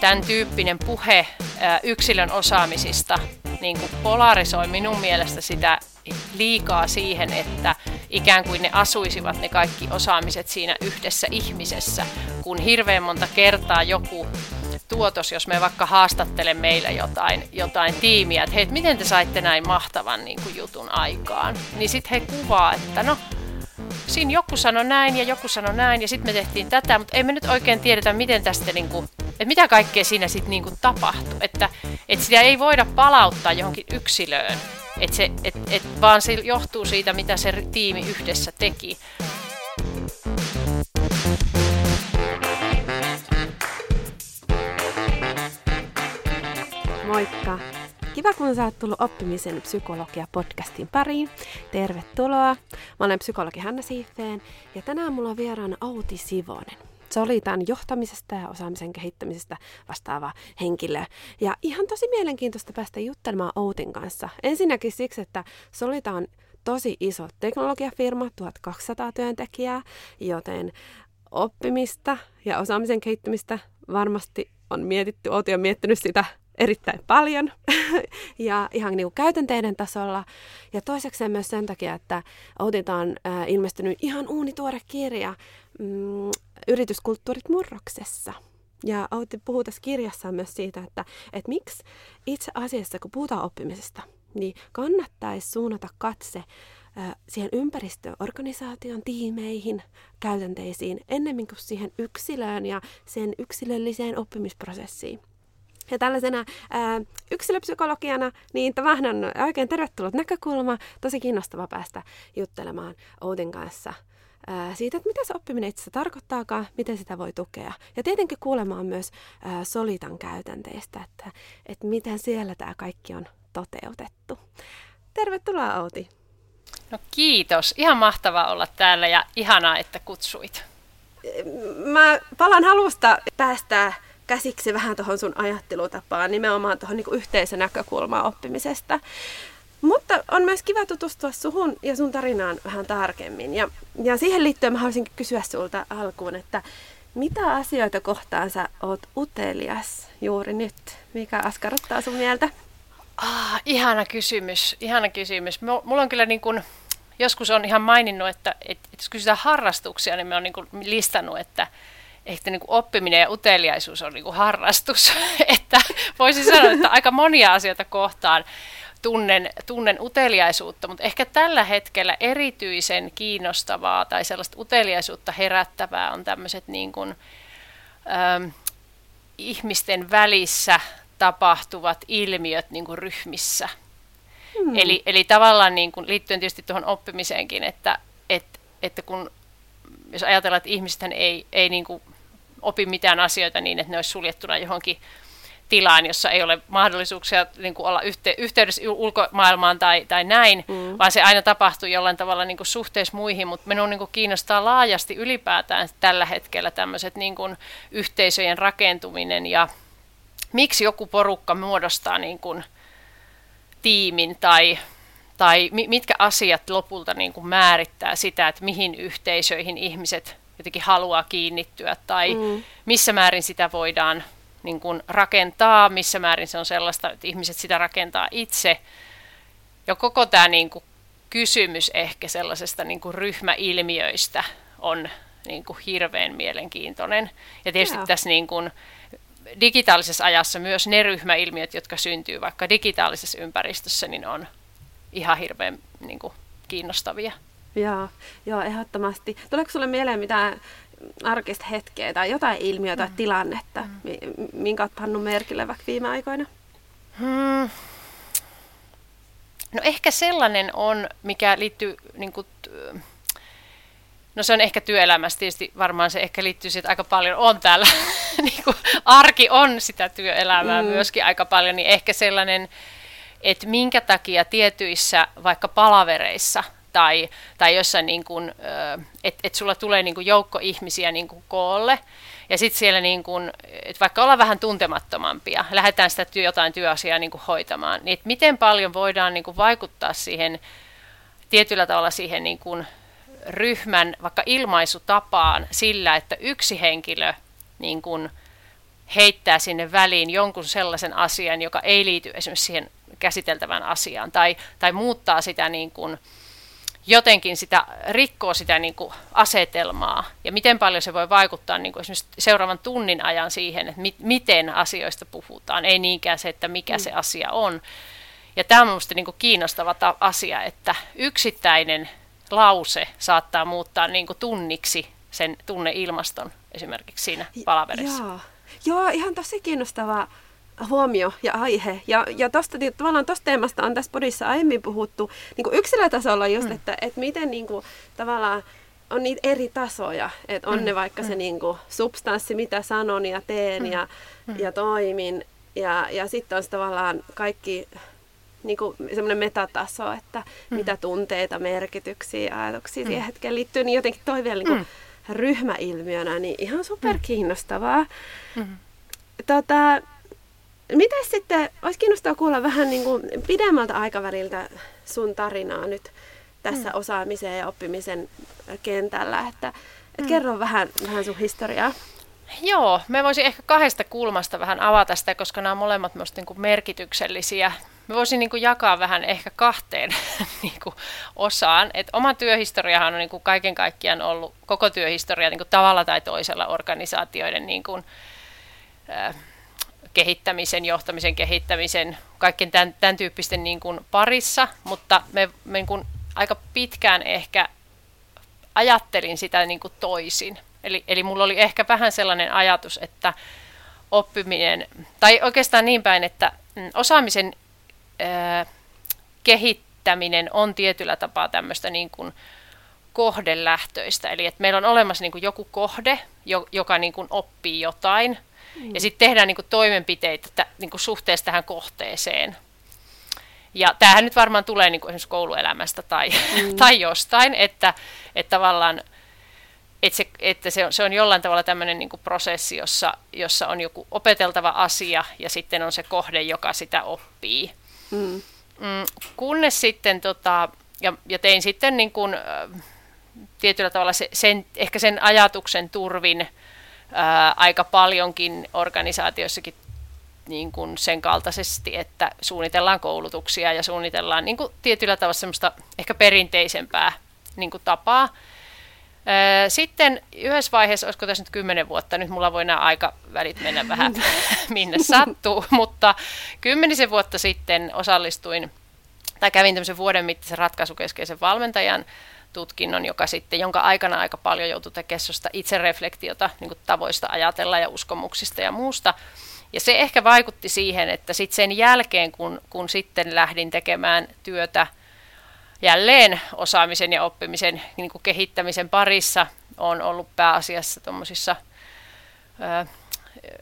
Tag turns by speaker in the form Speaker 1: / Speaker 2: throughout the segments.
Speaker 1: tämän tyyppinen puhe yksilön osaamisista niin kuin polarisoi minun mielestä sitä liikaa siihen, että ikään kuin ne asuisivat ne kaikki osaamiset siinä yhdessä ihmisessä, kun hirveän monta kertaa joku tuotos, jos me vaikka haastattele meillä jotain, jotain tiimiä, että hei, miten te saitte näin mahtavan niin kuin jutun aikaan, niin sitten he kuvaa, että no, siinä joku sanoi näin ja joku sanoi näin ja sitten me tehtiin tätä, mutta ei me nyt oikein tiedetä, miten tästä, niin kuin, että mitä kaikkea siinä sitten niin tapahtui, että, että sitä ei voida palauttaa johonkin yksilöön, että se, et, et, vaan se johtuu siitä, mitä se tiimi yhdessä teki.
Speaker 2: Moikka! Kiva, kun sä oot tullut oppimisen psykologia podcastin pariin. Tervetuloa. Mä olen psykologi Hanna Siifeen ja tänään mulla on vieraana Outi Sivonen. Se oli tämän johtamisesta ja osaamisen kehittämisestä vastaava henkilö. Ja ihan tosi mielenkiintoista päästä juttelemaan Outin kanssa. Ensinnäkin siksi, että Solita on tosi iso teknologiafirma, 1200 työntekijää, joten oppimista ja osaamisen kehittämistä varmasti on mietitty, Outi on miettinyt sitä erittäin paljon ja ihan niin kuin käytänteiden tasolla. Ja toiseksi myös sen takia, että Outilta on ilmestynyt ihan uunituore kirja mm, Yrityskulttuurit murroksessa. Ja Outi puhuu tässä kirjassa myös siitä, että, että miksi itse asiassa, kun puhutaan oppimisesta, niin kannattaisi suunnata katse siihen ympäristöön, organisaation, tiimeihin, käytänteisiin, ennemmin kuin siihen yksilöön ja sen yksilölliseen oppimisprosessiin. Ja tällaisena ää, yksilöpsykologiana, niin tämähän on oikein tervetullut näkökulma. Tosi kiinnostava päästä juttelemaan Outin kanssa ää, siitä, että mitä se oppiminen itse tarkoittaakaan, miten sitä voi tukea. Ja tietenkin kuulemaan myös ää, Solitan käytänteistä, että, että miten siellä tämä kaikki on toteutettu. Tervetuloa Outi.
Speaker 1: No kiitos. Ihan mahtavaa olla täällä ja ihanaa, että kutsuit.
Speaker 2: Mä palan halusta päästää käsiksi vähän tuohon sun ajattelutapaan, nimenomaan tuohon niin yhteisen näkökulmaan oppimisesta. Mutta on myös kiva tutustua suhun ja sun tarinaan vähän tarkemmin. Ja, ja siihen liittyen mä haluaisinkin kysyä sulta alkuun, että mitä asioita kohtaan sä oot utelias juuri nyt? Mikä askarruttaa sun mieltä?
Speaker 1: Ah, ihana kysymys, ihana kysymys. Mulla on kyllä niin kuin, joskus on ihan maininnut, että, että jos kysytään harrastuksia, niin mä oon niin listannut, että että niin kuin oppiminen ja uteliaisuus on niin kuin harrastus. että voisin sanoa, että aika monia asioita kohtaan tunnen, tunnen uteliaisuutta, mutta ehkä tällä hetkellä erityisen kiinnostavaa tai sellaista uteliaisuutta herättävää on tämmöiset niin kuin, ähm, ihmisten välissä tapahtuvat ilmiöt niin kuin ryhmissä. Hmm. Eli, eli tavallaan niin kuin, liittyen tietysti tuohon oppimiseenkin, että, että, että kun jos ajatellaan, että ihmiset ei, ei niin kuin opi mitään asioita niin, että ne olisi suljettuna johonkin tilaan, jossa ei ole mahdollisuuksia niin kuin olla yhte, yhteydessä ulkomaailmaan tai, tai näin, mm. vaan se aina tapahtuu jollain tavalla niin kuin suhteessa muihin, mutta minua niin kuin kiinnostaa laajasti ylipäätään tällä hetkellä tämmöiset niin kuin yhteisöjen rakentuminen ja miksi joku porukka muodostaa niin kuin tiimin tai, tai mitkä asiat lopulta niin kuin määrittää sitä, että mihin yhteisöihin ihmiset jotenkin haluaa kiinnittyä tai mm. missä määrin sitä voidaan niin kuin rakentaa, missä määrin se on sellaista, että ihmiset sitä rakentaa itse. Ja koko tämä niin kuin kysymys ehkä sellaisesta niin kuin ryhmäilmiöistä on niin kuin hirveän mielenkiintoinen. Ja tietysti Jaa. tässä niin kuin digitaalisessa ajassa myös ne ryhmäilmiöt, jotka syntyy vaikka digitaalisessa ympäristössä, niin on ihan hirveän niin kuin, kiinnostavia.
Speaker 2: Joo, joo, ehdottomasti. Tuleeko sinulle mieleen mitään arkista hetkeä tai jotain ilmiötä tai mm. tilannetta, mm. minkä olet pannut merkille vaikka viime aikoina? Hmm.
Speaker 1: No ehkä sellainen on, mikä liittyy, niin kuin, no se on ehkä työelämässä, tietysti varmaan se ehkä liittyy siihen, aika paljon on täällä, niin kuin arki on sitä työelämää mm. myöskin aika paljon, niin ehkä sellainen, että minkä takia tietyissä vaikka palavereissa – tai, tai jossain, niin kuin, että et sulla tulee niin kuin joukko ihmisiä niin kuin koolle, ja sitten siellä, niin kuin, että vaikka olla vähän tuntemattomampia, lähdetään sitä työ, jotain työasiaa niin kuin hoitamaan, niin että miten paljon voidaan niin kuin vaikuttaa siihen tietyllä tavalla siihen niin kuin ryhmän vaikka ilmaisutapaan sillä, että yksi henkilö niin kuin heittää sinne väliin jonkun sellaisen asian, joka ei liity esimerkiksi siihen käsiteltävään asiaan, tai, tai muuttaa sitä niin kuin, jotenkin sitä, rikkoo sitä niin kuin asetelmaa, ja miten paljon se voi vaikuttaa niin kuin esimerkiksi seuraavan tunnin ajan siihen, että mi, miten asioista puhutaan, ei niinkään se, että mikä mm. se asia on. Ja tämä on minusta niin kuin kiinnostava asia, että yksittäinen lause saattaa muuttaa niin kuin tunniksi sen tunneilmaston esimerkiksi siinä palaverissa.
Speaker 2: Joo. Joo, ihan tosi kiinnostava huomio ja aihe. Ja, ja tosta, tavallaan tuosta teemasta on tässä podissa aiemmin puhuttu niin kuin yksilötasolla just, mm. että, että miten niin kuin, tavallaan on niitä eri tasoja. Että on mm. ne vaikka mm. se niin kuin, substanssi, mitä sanon ja teen mm. ja, mm. ja toimin. Ja, ja sitten on se tavallaan kaikki niin kuin semmoinen metataso, että mm. mitä tunteita, merkityksiä ja ajatuksia mm. siihen hetkeen liittyy, niin jotenkin toi vielä niin kuin, mm ryhmäilmiönä, niin ihan superkiinnostavaa. Mm-hmm. Tota, Miten sitten, olisi kiinnostavaa kuulla vähän niin kuin pidemmältä aikaväliltä sun tarinaa nyt tässä mm. osaamisen ja oppimisen kentällä, että et mm. kerro vähän, vähän sun historiaa.
Speaker 1: Joo, me voisin ehkä kahdesta kulmasta vähän avata sitä, koska nämä on molemmat myös niin kuin merkityksellisiä. Me voisin niin kuin jakaa vähän ehkä kahteen niin kuin osaan. Et oma työhistoriahan on niin kuin kaiken kaikkiaan ollut, koko työhistoria niin kuin tavalla tai toisella organisaatioiden niin kuin, äh, kehittämisen, johtamisen kehittämisen, kaikkien tämän, tämän tyyppisten niin kuin parissa, mutta me, me niin kuin aika pitkään ehkä ajattelin sitä niin kuin toisin. Eli, eli mulla oli ehkä vähän sellainen ajatus, että oppiminen, tai oikeastaan niin päin, että mm, osaamisen ää, kehittäminen on tietyllä tapaa tämmöistä niin kuin kohdelähtöistä. Eli että meillä on olemassa niin kuin joku kohde, joka niin kuin oppii jotain, mm. ja sitten tehdään niin kuin toimenpiteitä että, niin kuin suhteessa tähän kohteeseen. Ja tämähän nyt varmaan tulee niin kuin esimerkiksi kouluelämästä tai, mm. tai jostain, että, että tavallaan että se, että se, on, se on jollain tavalla tämmöinen niin kuin prosessi, jossa, jossa on joku opeteltava asia ja sitten on se kohde, joka sitä oppii. Mm. Mm, kunnes sitten, tota, ja, ja tein sitten niin kuin, tietyllä tavalla se, sen, ehkä sen ajatuksen turvin ää, aika paljonkin organisaatioissakin niin kuin sen kaltaisesti, että suunnitellaan koulutuksia ja suunnitellaan niin kuin tietyllä tavalla semmoista ehkä perinteisempää niin kuin tapaa. Sitten yhdessä vaiheessa, olisiko tässä nyt kymmenen vuotta, nyt mulla voi nämä aikavälit mennä vähän minne sattuu, mutta kymmenisen vuotta sitten osallistuin tai kävin tämmöisen vuoden mittaisen ratkaisukeskeisen valmentajan tutkinnon, joka sitten, jonka aikana aika paljon joutui tekemään itsereflektiota niin tavoista ajatella ja uskomuksista ja muusta. Ja se ehkä vaikutti siihen, että sitten sen jälkeen, kun, kun sitten lähdin tekemään työtä jälleen osaamisen ja oppimisen niin kuin kehittämisen parissa, on ollut pääasiassa tuommoisissa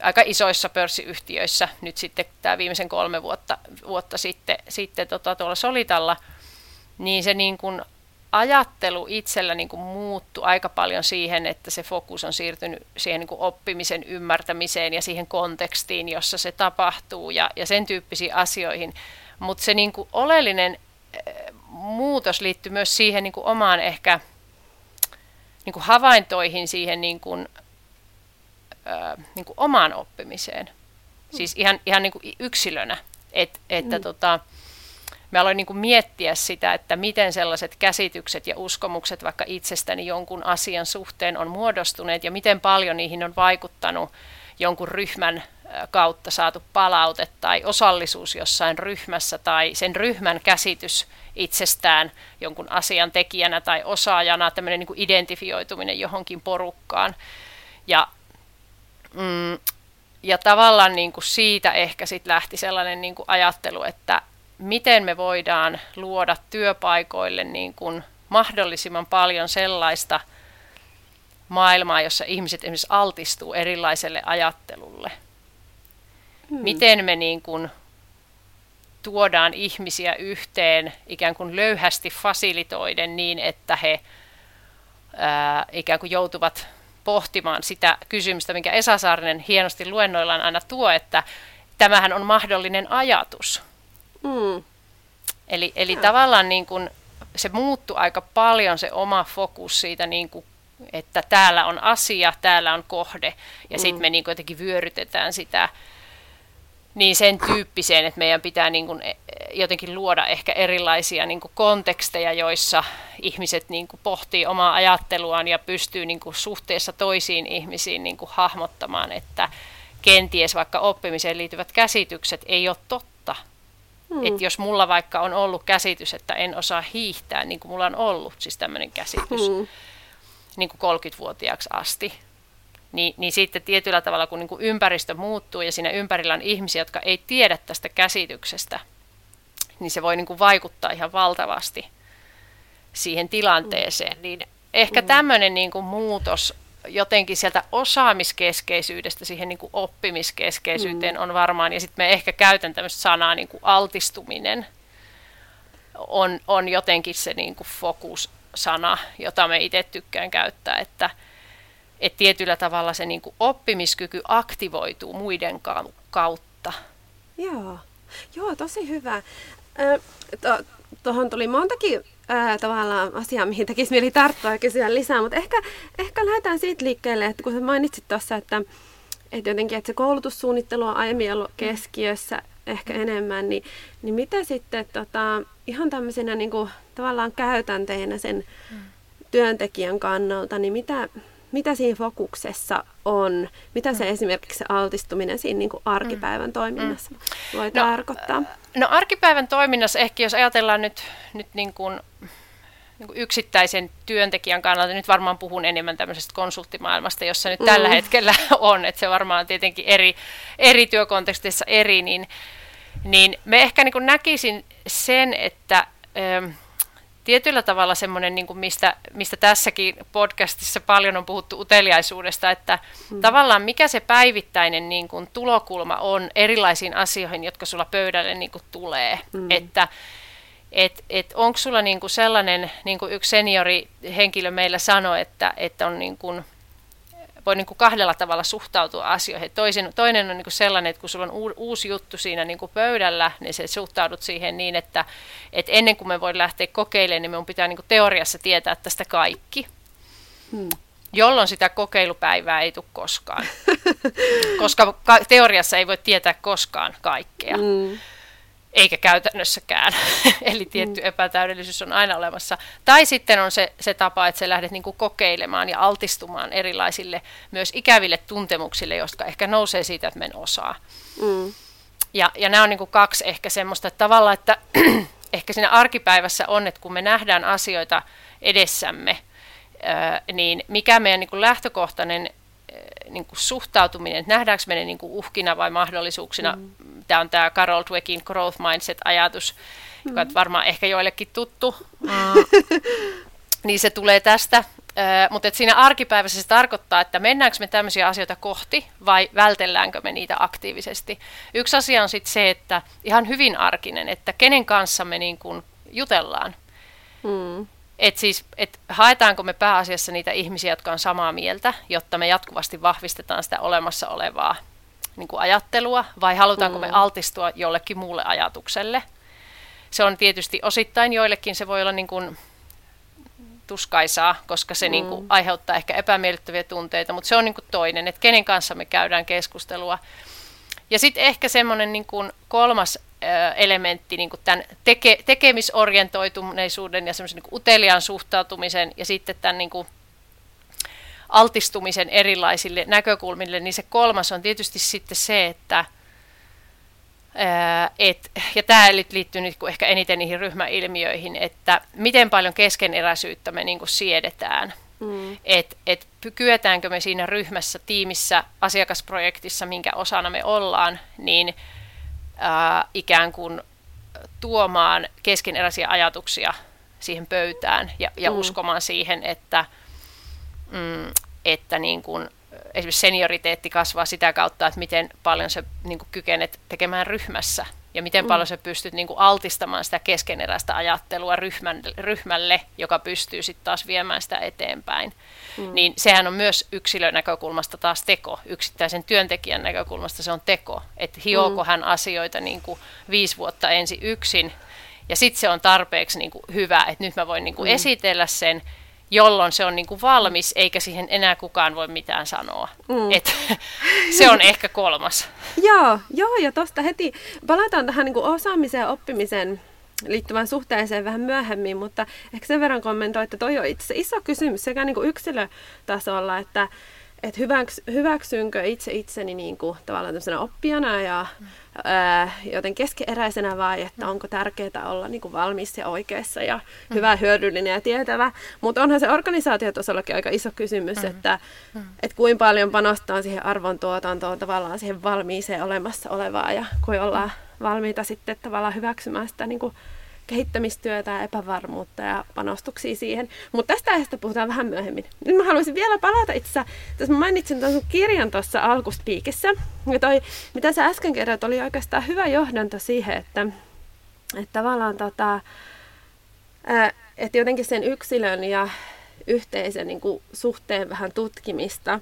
Speaker 1: aika isoissa pörssiyhtiöissä nyt sitten tämä viimeisen kolme vuotta, vuotta sitten, sitten tota, tuolla Solitalla, niin se niin kuin ajattelu itsellä niin kuin muuttui aika paljon siihen, että se fokus on siirtynyt siihen niin kuin oppimisen ymmärtämiseen ja siihen kontekstiin, jossa se tapahtuu ja, ja sen tyyppisiin asioihin. Mutta se niin kuin oleellinen eh, muutos liittyy myös siihen niin kuin omaan ehkä niin kuin havaintoihin siihen niin kuin, äh, niin kuin omaan oppimiseen. Siis ihan, ihan niin kuin yksilönä. Et, että mm. tota, mä aloin niin kuin miettiä sitä, että miten sellaiset käsitykset ja uskomukset vaikka itsestäni jonkun asian suhteen on muodostuneet ja miten paljon niihin on vaikuttanut jonkun ryhmän kautta saatu palaute tai osallisuus jossain ryhmässä tai sen ryhmän käsitys itsestään jonkun asian tekijänä tai osaajana, tämmöinen niin kuin identifioituminen johonkin porukkaan. Ja, mm, ja tavallaan niin kuin siitä ehkä sit lähti sellainen niin kuin ajattelu, että miten me voidaan luoda työpaikoille niin kuin mahdollisimman paljon sellaista maailmaa, jossa ihmiset esimerkiksi altistuu erilaiselle ajattelulle. Hmm. Miten me niin kuin tuodaan ihmisiä yhteen ikään kuin löyhästi fasilitoiden niin, että he ää, ikään kuin joutuvat pohtimaan sitä kysymystä, minkä Esa Saarinen hienosti luennoillaan aina tuo, että tämähän on mahdollinen ajatus. Mm. Eli, eli tavallaan niin kuin se muuttui aika paljon se oma fokus siitä niin kuin että täällä on asia, täällä on kohde, ja mm. sitten me niin kuin jotenkin vyörytetään sitä niin sen tyyppiseen, että meidän pitää niin kuin jotenkin luoda ehkä erilaisia niin kuin konteksteja, joissa ihmiset niin kuin pohtii omaa ajatteluaan ja pystyy niin kuin suhteessa toisiin ihmisiin niin kuin hahmottamaan, että kenties vaikka oppimiseen liittyvät käsitykset ei ole totta. Hmm. Että jos mulla vaikka on ollut käsitys, että en osaa hiihtää, niin kuin mulla on ollut siis tämmöinen käsitys hmm. niin kuin 30-vuotiaaksi asti, niin, niin sitten tietyllä tavalla, kun niin kuin ympäristö muuttuu ja siinä ympärillä on ihmisiä, jotka ei tiedä tästä käsityksestä, niin se voi niin kuin vaikuttaa ihan valtavasti siihen tilanteeseen. Mm. Niin ehkä mm. tämmöinen niin kuin muutos jotenkin sieltä osaamiskeskeisyydestä siihen niin kuin oppimiskeskeisyyteen mm. on varmaan, ja sitten me ehkä käytän tämmöistä sanaa niin kuin altistuminen, on, on jotenkin se niin kuin fokus-sana, jota me itse tykkään käyttää, että et tietyllä tavalla se niin kuin oppimiskyky aktivoituu muiden kautta.
Speaker 2: Joo, Joo tosi hyvä. Tuohon to, tuli montakin ää, tavallaan asiaa, mihin tekisi mieli tarttua ja kysyä lisää, mutta ehkä, ehkä lähdetään siitä liikkeelle, että kun sä mainitsit tuossa, että, että jotenkin että se koulutussuunnittelu on aiemmin ollut keskiössä ehkä enemmän, niin, niin mitä sitten tota, ihan tämmöisenä niin kuin, tavallaan käytänteenä sen mm. työntekijän kannalta, niin mitä, mitä siinä fokuksessa on, mitä se mm. esimerkiksi se altistuminen siinä niin kuin arkipäivän mm. toiminnassa mm. voi no, tarkoittaa?
Speaker 1: No arkipäivän toiminnassa ehkä, jos ajatellaan nyt, nyt niin kuin, niin kuin yksittäisen työntekijän kannalta, nyt varmaan puhun enemmän tämmöisestä konsulttimaailmasta, jossa nyt mm. tällä hetkellä on, että se varmaan on tietenkin eri, eri työkontekstissa eri, niin, niin me ehkä niin kuin näkisin sen, että... Ö, tietyllä tavalla semmoinen, niin kuin mistä, mistä tässäkin podcastissa paljon on puhuttu uteliaisuudesta, että mm. tavallaan mikä se päivittäinen niin kuin, tulokulma on erilaisiin asioihin, jotka sulla pöydälle niin kuin, tulee. Mm. Että et, et onko sulla niin kuin sellainen, niin kuin yksi seniori henkilö meillä sanoi, että, että on niin kuin, voi niin kuin kahdella tavalla suhtautua asioihin. Toisin, toinen on niin kuin sellainen, että kun sulla on uusi juttu siinä niin kuin pöydällä, niin se suhtaudut siihen niin, että, että ennen kuin me voi lähteä kokeilemaan, niin minun pitää niin kuin teoriassa tietää tästä kaikki. Hmm. Jolloin sitä kokeilupäivää ei tule koskaan. Koska teoriassa ei voi tietää koskaan kaikkea. Hmm eikä käytännössäkään. Eli tietty mm. epätäydellisyys on aina olemassa. Tai sitten on se, se tapa, että sä lähdet niin kokeilemaan ja altistumaan erilaisille myös ikäville tuntemuksille, jotka ehkä nousee siitä, että men osaa. Mm. Ja, ja nämä on niin kaksi ehkä semmoista että tavalla, että ehkä siinä arkipäivässä on, että kun me nähdään asioita edessämme, niin mikä meidän niin lähtökohtainen niin kuin suhtautuminen, että nähdäänkö me ne niin kuin uhkina vai mahdollisuuksina. Mm. Tämä on tämä Carol Dweckin growth mindset-ajatus, mm. joka on varmaan ehkä joillekin tuttu. Mm. niin se tulee tästä. Uh, mutta siinä arkipäivässä se tarkoittaa, että mennäänkö me tämmöisiä asioita kohti vai vältelläänkö me niitä aktiivisesti. Yksi asia on sitten se, että ihan hyvin arkinen, että kenen kanssa me niin kuin jutellaan. Mm. Et siis, et haetaanko me pääasiassa niitä ihmisiä, jotka on samaa mieltä, jotta me jatkuvasti vahvistetaan sitä olemassa olevaa niin kuin ajattelua, vai halutaanko mm. me altistua jollekin muulle ajatukselle. Se on tietysti osittain joillekin, se voi olla niin kuin tuskaisaa, koska se mm. niin kuin aiheuttaa ehkä epämiellyttäviä tunteita, mutta se on niin kuin toinen, että kenen kanssa me käydään keskustelua. Ja sitten ehkä semmoinen niin kuin kolmas elementti niin kuin tämän teke, tekemisorientoituneisuuden ja semmoisen niin uteliaan suhtautumisen ja sitten tämän niin kuin altistumisen erilaisille näkökulmille, niin se kolmas on tietysti sitten se, että et, ja tämä liittyy nyt ehkä eniten niihin ryhmäilmiöihin, että miten paljon keskeneräisyyttä me niin kuin siedetään. Mm. Että et, kyetäänkö me siinä ryhmässä, tiimissä, asiakasprojektissa, minkä osana me ollaan, niin ää, ikään kuin tuomaan keskeneräisiä ajatuksia siihen pöytään ja, ja mm. uskomaan siihen, että, mm, että niin kuin, esimerkiksi senioriteetti kasvaa sitä kautta, että miten paljon se niin kuin kykenet tekemään ryhmässä ja miten mm. paljon sä pystyt niin kuin altistamaan sitä keskeneräistä ajattelua ryhmän, ryhmälle, joka pystyy sitten taas viemään sitä eteenpäin. Mm. Niin sehän on myös yksilön näkökulmasta taas teko, yksittäisen työntekijän näkökulmasta se on teko, että hiooko mm. hän asioita niin kuin viisi vuotta ensin yksin, ja sitten se on tarpeeksi niin kuin hyvä, että nyt mä voin niin kuin mm. esitellä sen, jolloin se on niin kuin valmis, eikä siihen enää kukaan voi mitään sanoa. Mm. Et, se on ehkä kolmas.
Speaker 2: joo, joo, ja tuosta heti palataan tähän niin kuin osaamiseen ja oppimisen liittyvän suhteeseen vähän myöhemmin, mutta ehkä sen verran kommentoin, että toi on itse iso kysymys sekä niin kuin yksilötasolla, että että hyväks, hyväksynkö itse itseni niin kuin, tavallaan oppijana ja mm. ää, joten keskeeräisenä vai että onko tärkeää olla niin kuin valmis ja oikeassa ja mm. hyvä, hyödyllinen ja tietävä. Mutta onhan se organisaatiotasollakin aika iso kysymys, mm. että mm. et kuinka paljon panostaa siihen arvontuotantoon tavallaan siihen valmiiseen olemassa olevaa ja kuin ollaan valmiita sitten tavallaan hyväksymään sitä niin kuin kehittämistyötä ja epävarmuutta ja panostuksia siihen. Mutta tästä aiheesta puhutaan vähän myöhemmin. Nyt mä haluaisin vielä palata itse tässä mä mainitsin tuon sun kirjan tuossa alkuspiikissä. Ja toi, mitä sä äsken kerroit, oli oikeastaan hyvä johdanto siihen, että, että tavallaan tota, että jotenkin sen yksilön ja yhteisen niin kuin, suhteen vähän tutkimista.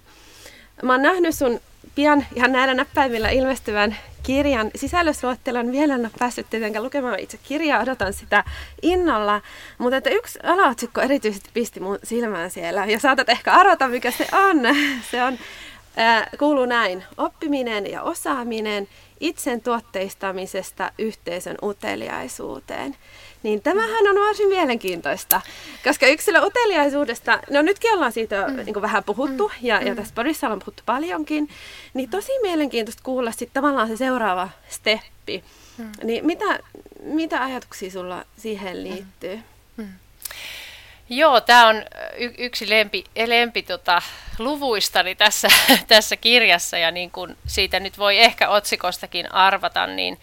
Speaker 2: Mä oon nähnyt sun pian ihan näillä näppäimillä ilmestyvän kirjan sisällysluettelon. Vielä en ole päässyt tietenkään lukemaan itse kirjaa, odotan sitä innolla. Mutta että yksi alaotsikko erityisesti pisti mun silmään siellä, ja saatat ehkä arvata, mikä se on. Se on, ää, kuuluu näin, oppiminen ja osaaminen itsen tuotteistamisesta yhteisön uteliaisuuteen. Niin tämähän on varsin mielenkiintoista, koska yksilön uteliaisuudesta, no nytkin ollaan siitä mm. niin vähän puhuttu mm. ja, ja mm. tässä parissa ollaan puhuttu paljonkin, niin tosi mielenkiintoista kuulla sitten tavallaan se seuraava steppi. Mm. Niin mitä, mitä ajatuksia sulla siihen liittyy? Mm. Mm.
Speaker 1: Joo, tämä on y- yksi lempi, lempi tota, luvuistani tässä, tässä kirjassa ja niin kun siitä nyt voi ehkä otsikostakin arvata, niin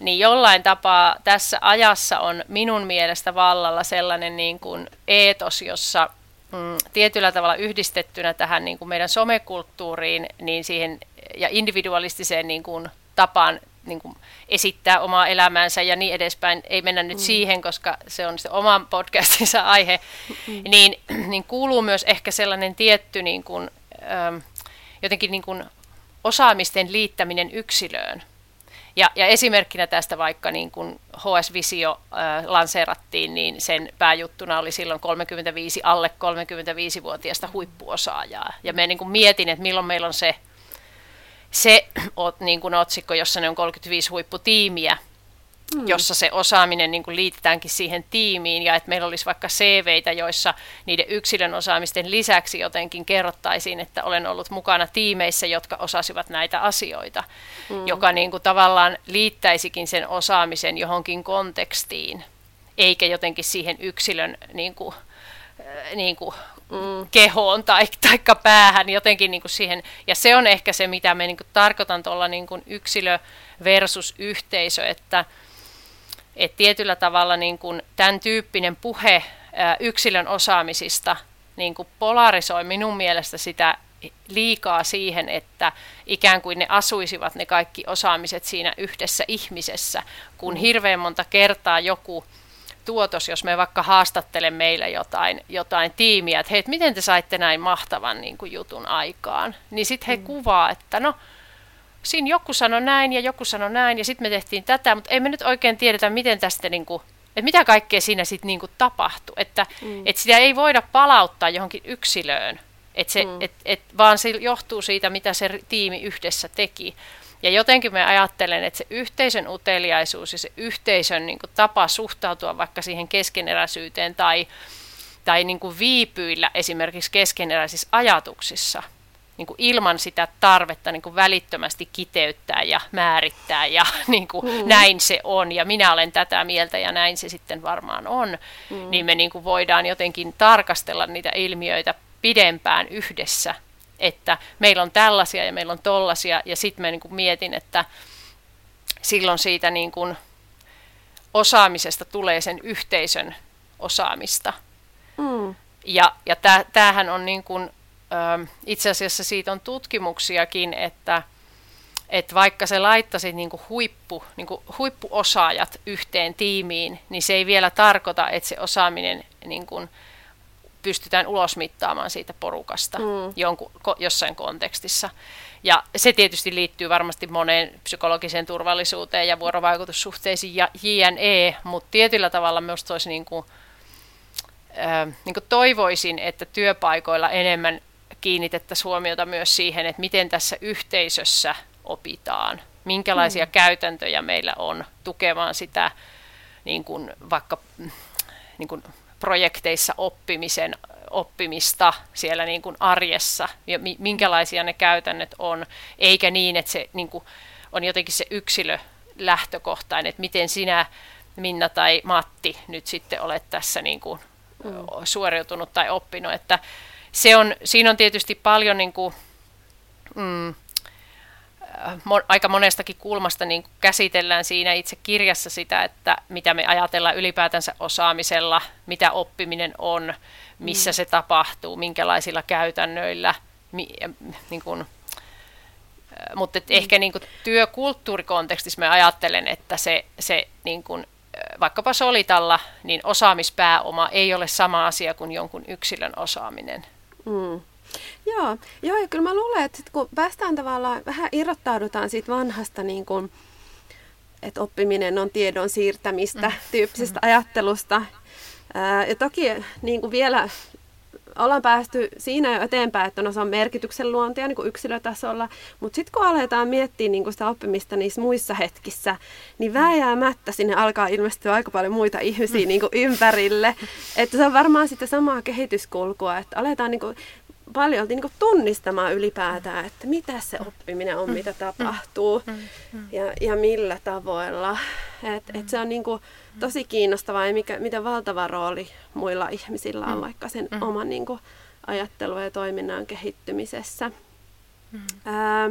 Speaker 1: niin jollain tapaa tässä ajassa on minun mielestä vallalla sellainen niin kuin eetos, jossa mm, tietyllä tavalla yhdistettynä tähän niin kuin meidän somekulttuuriin niin siihen, ja individualistiseen niin kuin, tapaan niin kuin, esittää omaa elämäänsä ja niin edespäin. Ei mennä nyt mm. siihen, koska se on se oman podcastinsa aihe. Mm. Niin, niin kuuluu myös ehkä sellainen tietty niin kuin, jotenkin niin kuin, osaamisten liittäminen yksilöön. Ja, ja esimerkkinä tästä vaikka niin kun HS Visio äh, lanseerattiin, niin sen pääjuttuna oli silloin 35 alle 35-vuotiaista huippuosaajaa. Ja me niin mietin, että milloin meillä on se, se niin kun otsikko, jossa ne on 35 huipputiimiä, mm. jossa se osaaminen niin kuin liitetäänkin siihen tiimiin ja että meillä olisi vaikka CVitä, joissa niiden yksilön osaamisten lisäksi jotenkin kerrottaisiin, että olen ollut mukana tiimeissä, jotka osasivat näitä asioita, mm. joka niin kuin tavallaan liittäisikin sen osaamisen johonkin kontekstiin, eikä jotenkin siihen yksilön niin kuin, äh, niin kuin mm. kehoon tai taikka päähän jotenkin niin kuin siihen. Ja se on ehkä se, mitä me niin kuin tarkoitan tuolla niin kuin yksilö versus yhteisö, että et tietyllä tavalla niin kuin tämän tyyppinen puhe ää, yksilön osaamisista niin kuin polarisoi minun mielestä sitä liikaa siihen, että ikään kuin ne asuisivat ne kaikki osaamiset siinä yhdessä ihmisessä, kun mm. hirveän monta kertaa joku tuotos, jos me vaikka haastattelemme meillä jotain, jotain tiimiä, että hei, miten te saitte näin mahtavan niin kuin jutun aikaan, niin sitten he mm. kuvaa, että no siinä joku sanoi näin ja joku sanoi näin ja sitten me tehtiin tätä, mutta ei me nyt oikein tiedetä, miten tästä niin kuin, että mitä kaikkea siinä sitten niin tapahtui. Että mm. et sitä ei voida palauttaa johonkin yksilöön, et se, mm. et, et, vaan se johtuu siitä, mitä se tiimi yhdessä teki. Ja jotenkin me ajattelen, että se yhteisön uteliaisuus ja se yhteisön niin kuin, tapa suhtautua vaikka siihen keskeneräisyyteen tai, tai niin kuin viipyillä esimerkiksi keskeneräisissä ajatuksissa – niin kuin ilman sitä tarvetta niin kuin välittömästi kiteyttää ja määrittää ja niin kuin mm. näin se on ja minä olen tätä mieltä ja näin se sitten varmaan on, mm. niin me niin kuin voidaan jotenkin tarkastella niitä ilmiöitä pidempään yhdessä, että meillä on tällaisia ja meillä on tollaisia ja sitten mä niin kuin mietin, että silloin siitä niin kuin osaamisesta tulee sen yhteisön osaamista. Mm. Ja, ja tämähän on niin kuin itse asiassa siitä on tutkimuksiakin, että, että vaikka se laittaisi niin huippu, niin huippuosaajat yhteen tiimiin, niin se ei vielä tarkoita, että se osaaminen niin kuin pystytään ulosmittaamaan siitä porukasta mm. jonkun, jossain kontekstissa. Ja se tietysti liittyy varmasti moneen psykologiseen turvallisuuteen ja vuorovaikutussuhteisiin ja JNE, mutta tietyllä tavalla myös olisi niin kuin, niin kuin toivoisin, että työpaikoilla enemmän kiinnitettäisiin huomiota myös siihen, että miten tässä yhteisössä opitaan, minkälaisia mm. käytäntöjä meillä on tukemaan sitä niin kuin vaikka niin kuin projekteissa oppimisen oppimista siellä niin kuin arjessa ja minkälaisia ne käytännöt on, eikä niin, että se niin kuin on jotenkin se yksilö lähtökohtainen, että miten sinä Minna tai Matti nyt sitten olet tässä niin kuin mm. suoriutunut tai oppinut, että se on, siinä on tietysti paljon niin kuin, mm, mo, aika monestakin kulmasta niin käsitellään siinä itse kirjassa sitä, että mitä me ajatellaan ylipäätänsä osaamisella, mitä oppiminen on, missä mm. se tapahtuu, minkälaisilla käytännöillä, mi, niin kuin, mutta et mm. ehkä niin kuin työkulttuurikontekstissa mä ajattelen, että se, se niin kuin, vaikkapa Solitalla, niin osaamispääoma ei ole sama asia kuin jonkun yksilön osaaminen.
Speaker 2: Mm. Joo, joo, ja kyllä mä luulen, että sit kun päästään tavallaan, vähän irrottaudutaan siitä vanhasta, niin kun, että oppiminen on tiedon siirtämistä mm. tyyppisestä mm. ajattelusta. Ää, ja toki niin kuin vielä ollaan päästy siinä jo eteenpäin, että no se on merkityksen luontia niin kuin yksilötasolla, mutta sitten kun aletaan miettiä niin kuin sitä oppimista niissä muissa hetkissä, niin vääjäämättä sinne alkaa ilmestyä aika paljon muita ihmisiä niin kuin ympärille. Että se on varmaan sitten samaa kehityskulkua, että aletaan niin kuin paljon niin tunnistamaan ylipäätään, että mitä se oppiminen on, mitä tapahtuu ja, ja millä tavoilla. Et, et se on niin kuin tosi kiinnostavaa ja mikä, miten valtava rooli muilla ihmisillä on vaikka sen oman niin kuin, ajattelun ja toiminnan kehittymisessä. Ää,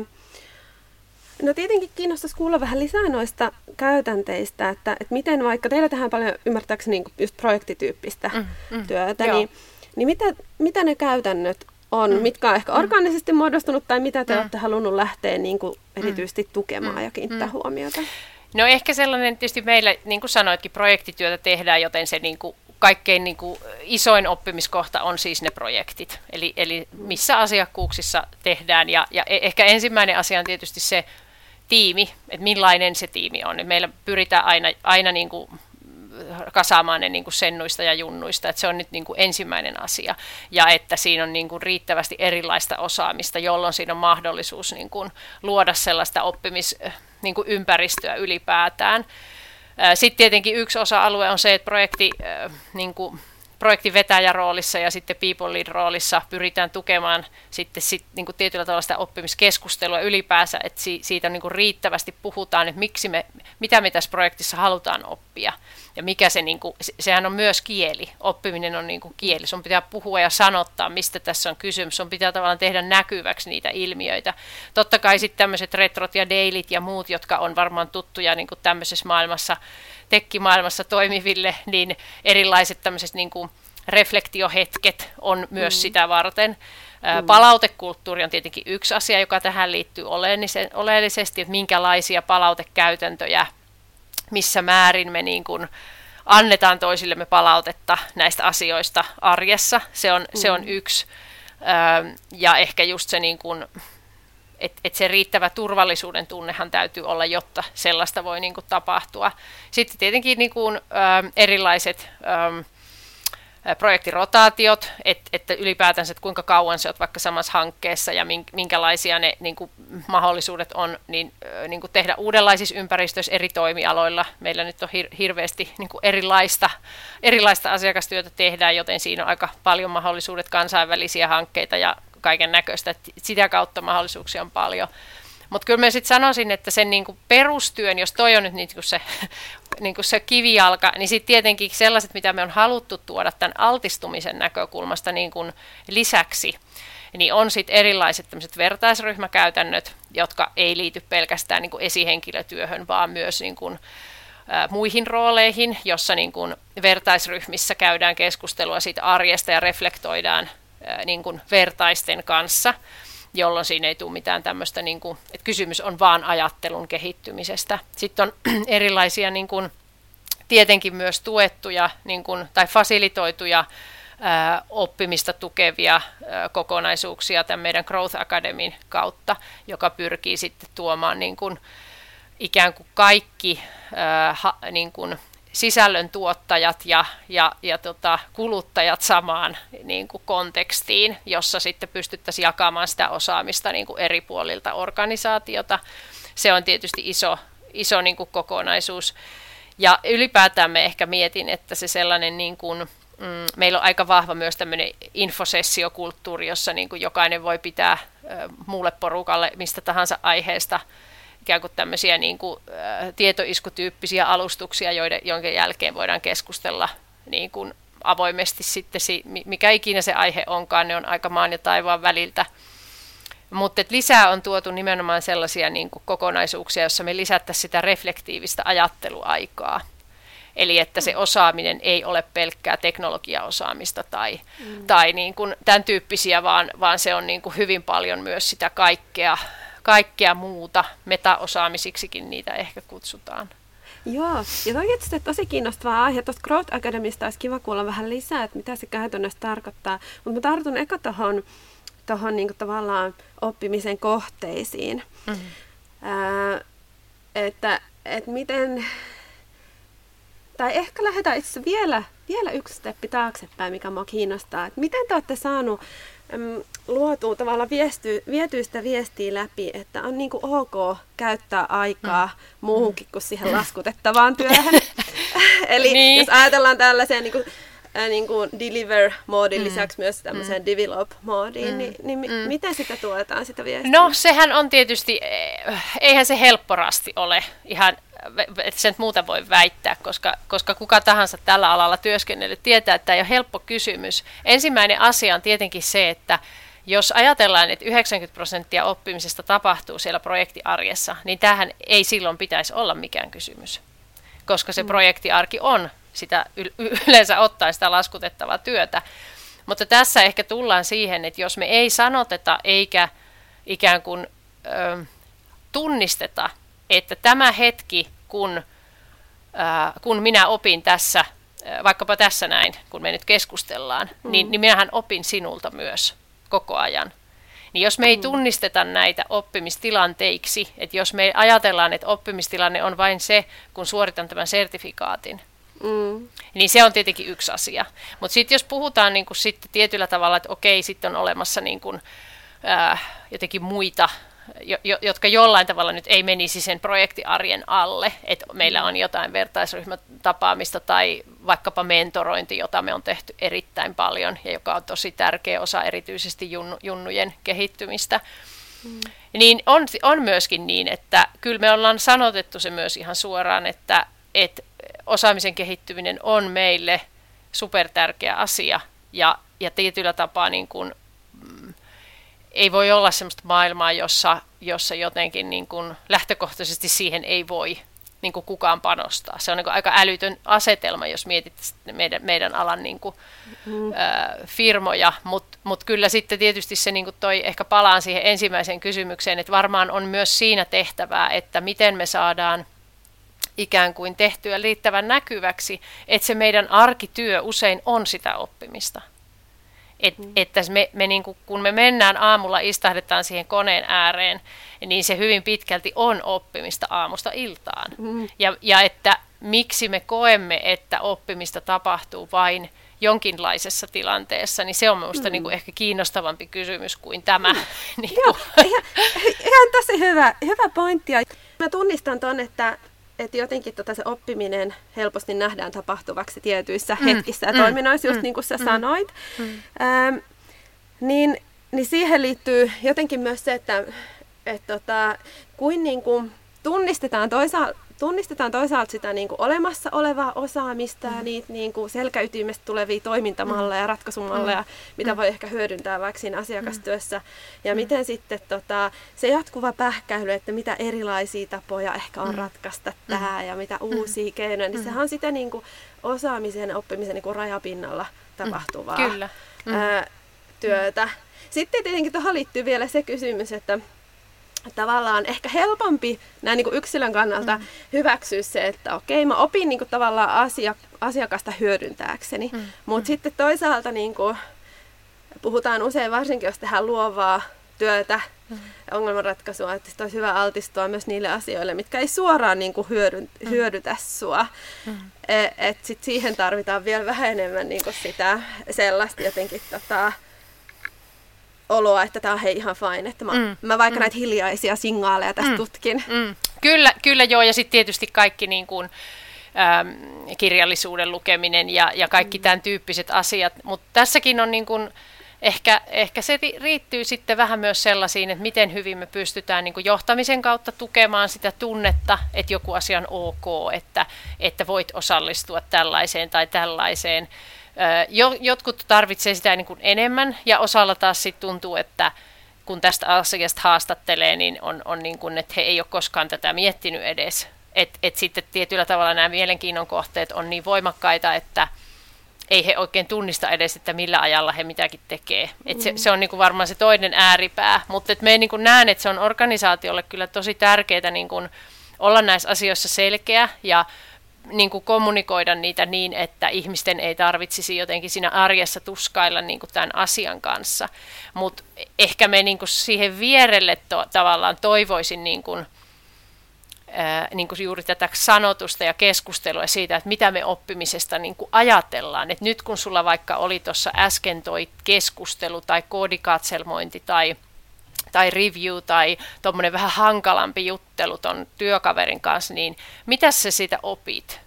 Speaker 2: No tietenkin kiinnostaisi kuulla vähän lisää noista käytänteistä, että, että miten vaikka teillä tehdään paljon ymmärtääkseni niin just projektityyppistä mm, mm, työtä, niin, niin mitä, mitä ne käytännöt on, mm. mitkä on ehkä mm. orgaanisesti muodostunut tai mitä te mm. olette halunnut lähteä niin kuin erityisesti tukemaan mm. ja kiinnittää mm. huomiota?
Speaker 1: No ehkä sellainen, tietysti meillä, niin kuin sanoitkin, projektityötä tehdään, joten se niin kuin kaikkein niin kuin isoin oppimiskohta on siis ne projektit, eli, eli missä asiakkuuksissa tehdään. Ja, ja e, ehkä ensimmäinen asia on tietysti se tiimi, että millainen se tiimi on. Meillä pyritään aina, aina niin kuin kasaamaan ne niin kuin sennuista ja junnuista, että se on nyt niin kuin ensimmäinen asia, ja että siinä on niin kuin riittävästi erilaista osaamista, jolloin siinä on mahdollisuus niin kuin luoda sellaista oppimisympäristöä niin ylipäätään. Sitten tietenkin yksi osa-alue on se, että projekti niin kuin projektivetäjän roolissa ja sitten people lead roolissa pyritään tukemaan sitten sit, niin kuin tietyllä tavalla sitä oppimiskeskustelua ylipäänsä, että si, siitä niin kuin riittävästi puhutaan, että miksi me, mitä me tässä projektissa halutaan oppia. Ja mikä se, niin kuin, sehän on myös kieli. Oppiminen on niin kuin kieli. Sun pitää puhua ja sanottaa, mistä tässä on kysymys. Sun pitää tavallaan tehdä näkyväksi niitä ilmiöitä. Totta kai sitten tämmöiset retrot ja dailit ja muut, jotka on varmaan tuttuja niin kuin tämmöisessä maailmassa, tekkimaailmassa toimiville, niin erilaiset tämmöiset niin kuin reflektiohetket on myös mm. sitä varten. Mm. Palautekulttuuri on tietenkin yksi asia, joka tähän liittyy oleellisesti, että minkälaisia palautekäytäntöjä, missä määrin me niin kuin annetaan toisillemme palautetta näistä asioista arjessa. Se on, mm. se on mm. yksi. Ja ehkä just se niin kuin, että et se riittävä turvallisuuden tunnehan täytyy olla, jotta sellaista voi niin kuin, tapahtua. Sitten tietenkin niin kuin, erilaiset ä, projektirotaatiot, että, että ylipäätänsä, että kuinka kauan se on vaikka samassa hankkeessa ja minkälaisia ne niin kuin, mahdollisuudet on niin, niin kuin tehdä uudenlaisissa ympäristöissä eri toimialoilla. Meillä nyt on hir- hirveästi niin kuin erilaista, erilaista asiakastyötä tehdään, joten siinä on aika paljon mahdollisuudet kansainvälisiä hankkeita ja kaiken näköistä. Sitä kautta mahdollisuuksia on paljon. Mutta kyllä mä sitten sanoisin, että sen niinku perustyön, jos toi on nyt niinku se, niinku se kivijalka, niin sitten tietenkin sellaiset, mitä me on haluttu tuoda tämän altistumisen näkökulmasta niinku lisäksi, niin on sitten erilaiset vertaisryhmäkäytännöt, jotka ei liity pelkästään niinku esihenkilötyöhön, vaan myös niinku, muihin rooleihin, jossa niinku vertaisryhmissä käydään keskustelua siitä arjesta ja reflektoidaan ä, niinku vertaisten kanssa jolloin siinä ei tule mitään tämmöistä, niin kuin, että kysymys on vaan ajattelun kehittymisestä. Sitten on erilaisia niin kuin, tietenkin myös tuettuja niin kuin, tai fasilitoituja oppimista tukevia kokonaisuuksia tämän meidän Growth Academyn kautta, joka pyrkii sitten tuomaan niin kuin, ikään kuin kaikki niin kuin, sisällön tuottajat ja, ja, ja tota, kuluttajat samaan niin kuin kontekstiin, jossa sitten pystyttäisiin jakamaan sitä osaamista niin kuin eri puolilta organisaatiota. Se on tietysti iso, iso niin kuin kokonaisuus. Ja ylipäätään me ehkä mietin, että se sellainen, niin kuin, mm, meillä on aika vahva myös tämmöinen infosessiokulttuuri, jossa niin kuin jokainen voi pitää äh, muulle porukalle mistä tahansa aiheesta ikään kuin tämmöisiä niin kuin, äh, tietoiskutyyppisiä alustuksia, joiden, jonka jälkeen voidaan keskustella niin kuin avoimesti sitten, mikä ikinä se aihe onkaan, ne on aika maan ja taivaan väliltä. Mutta lisää on tuotu nimenomaan sellaisia niin kuin kokonaisuuksia, joissa me lisättäisiin sitä reflektiivistä ajatteluaikaa. Eli että se osaaminen ei ole pelkkää teknologiaosaamista tai, mm. tai niin kuin tämän tyyppisiä, vaan, vaan se on niin kuin hyvin paljon myös sitä kaikkea, kaikkea muuta. Metaosaamisiksikin niitä ehkä kutsutaan.
Speaker 2: Joo, ja toi on tosi kiinnostava aihe. Tuosta Growth Academista olisi kiva kuulla vähän lisää, että mitä se käytännössä tarkoittaa. Mutta mä tartun eka tuohon tohon, niin tavallaan oppimisen kohteisiin. Mm-hmm. Ää, että, että miten, tai ehkä lähdetään itse vielä, vielä yksi steppi taaksepäin, mikä mua kiinnostaa. Että miten te olette saanut äm, luotua tavallaan viesty, vietyistä viestiä läpi, että on niin kuin ok käyttää aikaa mm. muuhunkin kuin siihen laskutettavaan työhön. Eli niin. jos ajatellaan tällaisia niin kuin, äh, niin kuin deliver-moodin mm. lisäksi myös tämmöiseen mm. develop-moodiin, mm. niin, niin mm. miten sitä tuetaan sitä viestiä?
Speaker 1: No sehän on tietysti, eh, eihän se helpporasti ole ihan että sen muuta voi väittää, koska, koska kuka tahansa tällä alalla työskennellyt tietää, että tämä ei ole helppo kysymys. Ensimmäinen asia on tietenkin se, että jos ajatellaan, että 90 prosenttia oppimisesta tapahtuu siellä projektiarjessa, niin tähän ei silloin pitäisi olla mikään kysymys, koska se mm. projektiarki on sitä yleensä ottaa sitä laskutettavaa työtä. Mutta tässä ehkä tullaan siihen, että jos me ei sanoteta eikä ikään kuin ö, tunnisteta, että tämä hetki, kun, kun minä opin tässä, vaikkapa tässä näin, kun me nyt keskustellaan, mm. niin, niin minähän opin sinulta myös koko ajan. Niin jos me ei mm. tunnisteta näitä oppimistilanteiksi, että jos me ajatellaan, että oppimistilanne on vain se, kun suoritan tämän sertifikaatin, Mm. Niin se on tietenkin yksi asia. Mutta sitten jos puhutaan niin kuin sitten tietyllä tavalla, että okei, sitten on olemassa niin kuin, ää, jotenkin muita, jo, jo, jotka jollain tavalla nyt ei menisi sen projektiarjen alle, että meillä on jotain vertaisryhmätapaamista tai vaikkapa mentorointi, jota me on tehty erittäin paljon ja joka on tosi tärkeä osa erityisesti junnu, junnujen kehittymistä. Mm. Niin on, on myöskin niin, että kyllä me ollaan sanotettu se myös ihan suoraan, että, että osaamisen kehittyminen on meille supertärkeä asia ja, ja tietyllä tapaa niin kuin, ei voi olla sellaista maailmaa, jossa, jossa jotenkin niin kuin lähtökohtaisesti siihen ei voi niin kuin kukaan panostaa. Se on niin kuin aika älytön asetelma, jos mietit meidän, meidän alan niin kuin, mm. ö, firmoja, mutta mut kyllä sitten tietysti se niin kuin toi, ehkä palaan siihen ensimmäiseen kysymykseen, että varmaan on myös siinä tehtävää, että miten me saadaan ikään kuin tehtyä riittävän näkyväksi, että se meidän arkityö usein on sitä oppimista. Et, mm. Että me, me niin kuin, kun me mennään aamulla, istahdetaan siihen koneen ääreen, niin se hyvin pitkälti on oppimista aamusta iltaan. Mm. Ja, ja että miksi me koemme, että oppimista tapahtuu vain jonkinlaisessa tilanteessa, niin se on minusta mm. niin kuin ehkä kiinnostavampi kysymys kuin tämä. Mm. niin
Speaker 2: Joo, ihan, ihan tosi hyvä, hyvä pointti. Mä tunnistan tuon, että että jotenkin tota se oppiminen helposti nähdään tapahtuvaksi tietyissä mm. hetkissä ja mm. toiminnoissa, just mm. niin kuin sä mm. sanoit. Mm. Ähm, niin, niin siihen liittyy jotenkin myös se, että et tota, kuin, niin kuin tunnistetaan toisaalta tunnistetaan toisaalta sitä niin kuin olemassa olevaa osaamista mm. ja niitä niin kuin selkäytimestä tulevia toimintamalleja ja mm. ratkaisumalleja, mm. mitä mm. voi ehkä hyödyntää vaikka siinä asiakastyössä. Ja mm. miten sitten tota, se jatkuva pähkäily, että mitä erilaisia tapoja ehkä on mm. ratkaista mm. tämä ja mitä uusia mm. keinoja, niin mm. sehän on sitä niin kuin osaamisen ja oppimisen niin kuin rajapinnalla tapahtuvaa mm. Kyllä. Mm. Ää, työtä. Sitten tietenkin tuohon liittyy vielä se kysymys, että tavallaan ehkä helpompi näin niin kuin yksilön kannalta mm. hyväksyä se, että okei, mä opin niin kuin tavallaan asia, asiakasta hyödyntääkseni. Mm. Mutta mm. sitten toisaalta niin kuin, puhutaan usein, varsinkin jos tehdään luovaa työtä mm. ongelmanratkaisua, että olisi hyvä altistua myös niille asioille, mitkä ei suoraan niin kuin hyödy, mm. hyödytä sua. Mm. Et, et sit siihen tarvitaan vielä vähän enemmän niin kuin sitä sellaista jotenkin tota, oloa, että tämä on hei ihan fine, että mä, mm. mä vaikka mm. näitä hiljaisia signaaleja tästä mm. tutkin. Mm.
Speaker 1: Kyllä, kyllä joo, ja sitten tietysti kaikki niin kuin, ähm, kirjallisuuden lukeminen ja, ja kaikki mm. tämän tyyppiset asiat, mutta tässäkin on niin kuin, ehkä, ehkä se riittyy sitten vähän myös sellaisiin, että miten hyvin me pystytään niin kuin johtamisen kautta tukemaan sitä tunnetta, että joku asia on ok, että, että voit osallistua tällaiseen tai tällaiseen. Jotkut tarvitsevat sitä niin kuin enemmän ja osalla taas sitten tuntuu, että kun tästä asiasta haastattelee, niin on, on niin kuin, että he ei ole koskaan tätä miettinyt edes. Että et sitten tietyllä tavalla nämä mielenkiinnon kohteet on niin voimakkaita, että ei he oikein tunnista edes, että millä ajalla he mitäkin tekee. Et se, se on niin kuin varmaan se toinen ääripää, mutta me niin kuin näen, että se on organisaatiolle kyllä tosi tärkeää niin kuin olla näissä asioissa selkeä ja niin kuin kommunikoida niitä niin, että ihmisten ei tarvitsisi jotenkin siinä arjessa tuskailla niin kuin tämän asian kanssa. Mutta ehkä me niin kuin siihen vierelle to, tavallaan toivoisin niin kuin, ää, niin kuin juuri tätä sanotusta ja keskustelua siitä, että mitä me oppimisesta niin kuin ajatellaan. Et nyt kun sulla vaikka oli tuossa äsken toi keskustelu tai koodikatselmointi tai tai review tai tuommoinen vähän hankalampi juttelu ton työkaverin kanssa, niin mitä sä siitä opit?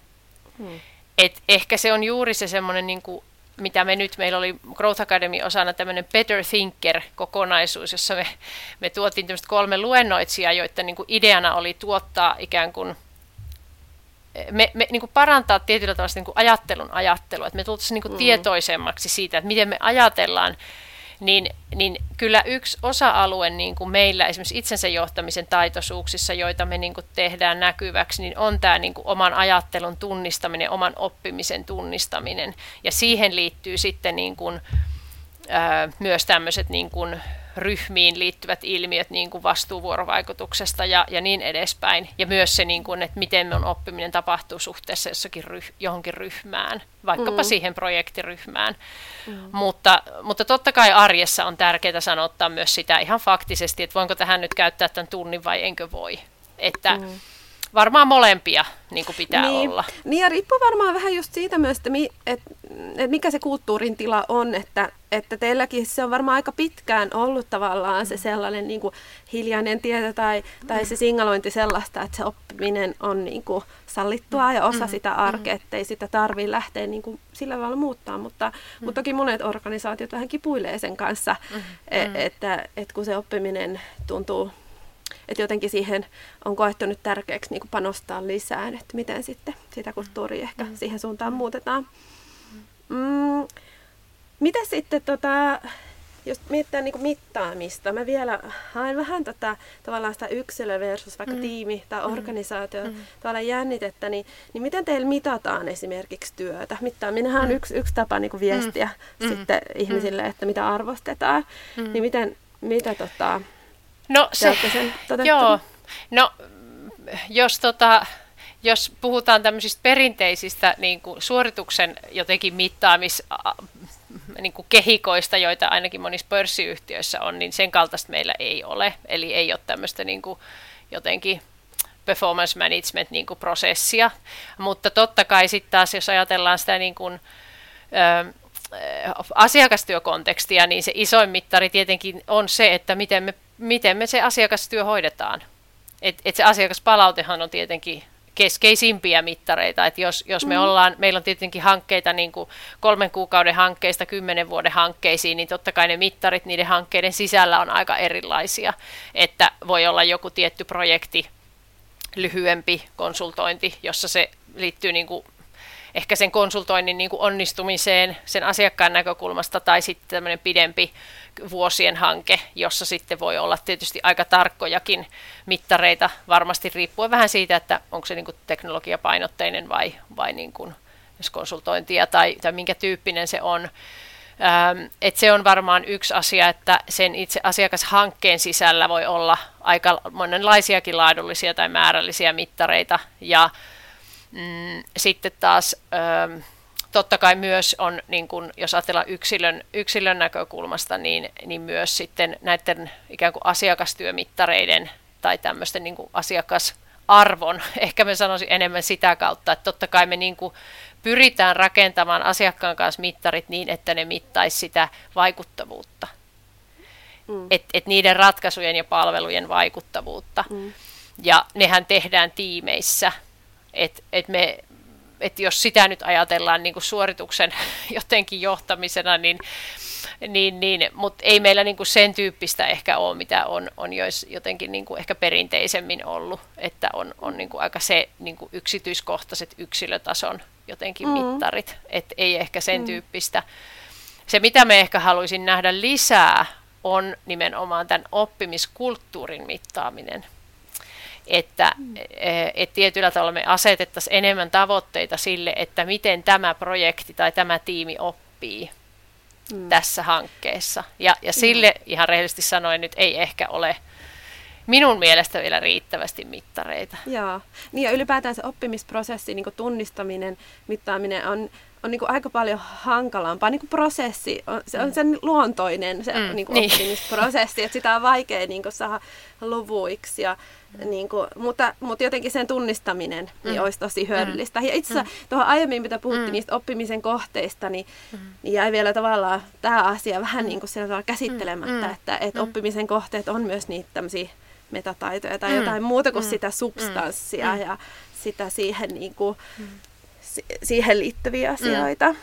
Speaker 1: Hmm. Et ehkä se on juuri se semmoinen, niin kuin, mitä me nyt, meillä oli Growth Academy osana tämmöinen Better Thinker-kokonaisuus, jossa me, me tuotiin tämmöistä kolme luennoitsijaa, joiden niin kuin ideana oli tuottaa ikään kuin me, me niin kuin parantaa tietyllä tavalla niin kuin ajattelun ajattelua, että me tultaisiin niin kuin mm. tietoisemmaksi siitä, että miten me ajatellaan niin, niin kyllä yksi osa-alue niin kuin meillä esimerkiksi itsensä johtamisen taitoisuuksissa, joita me niin kuin tehdään näkyväksi, niin on tämä niin kuin oman ajattelun tunnistaminen, oman oppimisen tunnistaminen. Ja siihen liittyy sitten niin kuin, ää, myös tämmöiset niin kuin ryhmiin liittyvät ilmiöt niin kuin vastuuvuorovaikutuksesta ja, ja niin edespäin. Ja myös se, niin kuin, että miten on oppiminen tapahtuu suhteessa jossakin ryh, johonkin ryhmään, vaikkapa mm. siihen projektiryhmään. Mm. Mutta, mutta totta kai arjessa on tärkeää sanottaa myös sitä ihan faktisesti, että voinko tähän nyt käyttää tämän tunnin vai enkö voi. Että mm varmaan molempia niin kuin pitää
Speaker 2: niin,
Speaker 1: olla.
Speaker 2: Niin ja riippuu varmaan vähän just siitä myös, että, mi, et, et mikä se kulttuurin tila on, että, että teilläkin se on varmaan aika pitkään ollut tavallaan se sellainen niin kuin hiljainen tieto tai, tai se singalointi sellaista, että se oppiminen on niin kuin sallittua ja osa mm, sitä arkea, mm. ettei sitä tarvitse lähteä niin kuin sillä tavalla muuttaa, mutta, mm. mutta toki monet organisaatiot vähän kipuilee sen kanssa, mm, mm. että, että kun se oppiminen tuntuu että jotenkin siihen on koettu nyt tärkeäksi niin panostaa lisää, että miten sitten sitä kulttuuria ehkä mm. siihen suuntaan muutetaan. Mm, mitä sitten, tota, jos mietitään niin mittaamista, mä vielä haen vähän tota, tavallaan sitä yksilö versus vaikka mm. tiimi tai mm. organisaatio mm. tavallaan jännitettä, niin, niin miten teillä mitataan esimerkiksi työtä? Mittaaminenhan on mm. yksi, yksi tapa niin viestiä mm. sitten mm. ihmisille, että mitä arvostetaan. Mm. Niin miten, mitä tota,
Speaker 1: No se, sen joo, no jos, tota, jos puhutaan tämmöisistä perinteisistä niin kuin suorituksen jotenkin mittaamis niin kuin kehikoista, joita ainakin monissa pörssiyhtiöissä on, niin sen kaltaista meillä ei ole. Eli ei ole tämmöistä niin kuin jotenkin performance management niin kuin prosessia. Mutta totta kai sitten taas, jos ajatellaan sitä niin kuin, ö, asiakastyökontekstia, niin se isoin mittari tietenkin on se, että miten me miten me se asiakastyö hoidetaan. Et, et se asiakaspalautehan on tietenkin keskeisimpiä mittareita, että jos, jos me mm. ollaan, meillä on tietenkin hankkeita niin kuin kolmen kuukauden hankkeista kymmenen vuoden hankkeisiin, niin totta kai ne mittarit niiden hankkeiden sisällä on aika erilaisia, että voi olla joku tietty projekti, lyhyempi konsultointi, jossa se liittyy niin kuin ehkä sen konsultoinnin niin kuin onnistumiseen sen asiakkaan näkökulmasta tai sitten tämmöinen pidempi vuosien hanke, jossa sitten voi olla tietysti aika tarkkojakin mittareita, varmasti riippuen vähän siitä, että onko se niin kuin teknologiapainotteinen vai, vai niin kuin konsultointia tai, tai minkä tyyppinen se on. Ähm, et se on varmaan yksi asia, että sen itse asiakashankkeen sisällä voi olla aika monenlaisiakin laadullisia tai määrällisiä mittareita ja mm, sitten taas ähm, totta kai myös on, niin kun, jos ajatellaan yksilön, yksilön näkökulmasta, niin, niin myös sitten näiden ikään kuin asiakastyömittareiden tai tämmöisten niin kuin asiakasarvon, ehkä me sanoisin enemmän sitä kautta, että totta kai me niin kuin pyritään rakentamaan asiakkaan kanssa mittarit niin, että ne mittaisi sitä vaikuttavuutta. Mm. Että et niiden ratkaisujen ja palvelujen vaikuttavuutta. Mm. Ja nehän tehdään tiimeissä. Että et me, et jos sitä nyt ajatellaan niin kuin suorituksen jotenkin johtamisena, niin, niin, niin mutta ei meillä niin kuin sen tyyppistä ehkä ole, mitä on, on jois, jotenkin niin kuin ehkä perinteisemmin ollut, että on, on niin kuin aika se niin kuin yksityiskohtaiset yksilötason jotenkin mm. mittarit, että ei ehkä sen mm. tyyppistä. Se, mitä me ehkä haluaisin nähdä lisää, on nimenomaan tämän oppimiskulttuurin mittaaminen. Että mm. E, et tietyllä tavalla me asetettaisiin enemmän tavoitteita sille, että miten tämä projekti tai tämä tiimi oppii mm. tässä hankkeessa. Ja, ja sille mm. ihan rehellisesti sanoen nyt ei ehkä ole minun mielestä vielä riittävästi mittareita.
Speaker 2: Joo, niin ja ylipäätään se oppimisprosessi, niin tunnistaminen, mittaaminen on, on niin aika paljon hankalampaa. Niin prosessi, on, se on mm. sen luontoinen se mm, niin niin. oppimisprosessi, että sitä on vaikea niin saada luvuiksi. Ja. Niin kuin, mutta, mutta jotenkin sen tunnistaminen niin mm. niin olisi tosi mm. hyödyllistä. Ja itse asiassa mm. tuohon aiemmin, mitä puhuttiin mm. niistä oppimisen kohteista, niin, mm. niin jäi vielä tavallaan tämä asia vähän niin kuin sillä tavalla käsittelemättä, mm. että, että mm. oppimisen kohteet on myös niitä tämmöisiä metataitoja tai mm. jotain muuta kuin mm. sitä substanssia mm. ja sitä siihen, niin kuin, mm. Siihen liittyviä mm. asioita. Mm.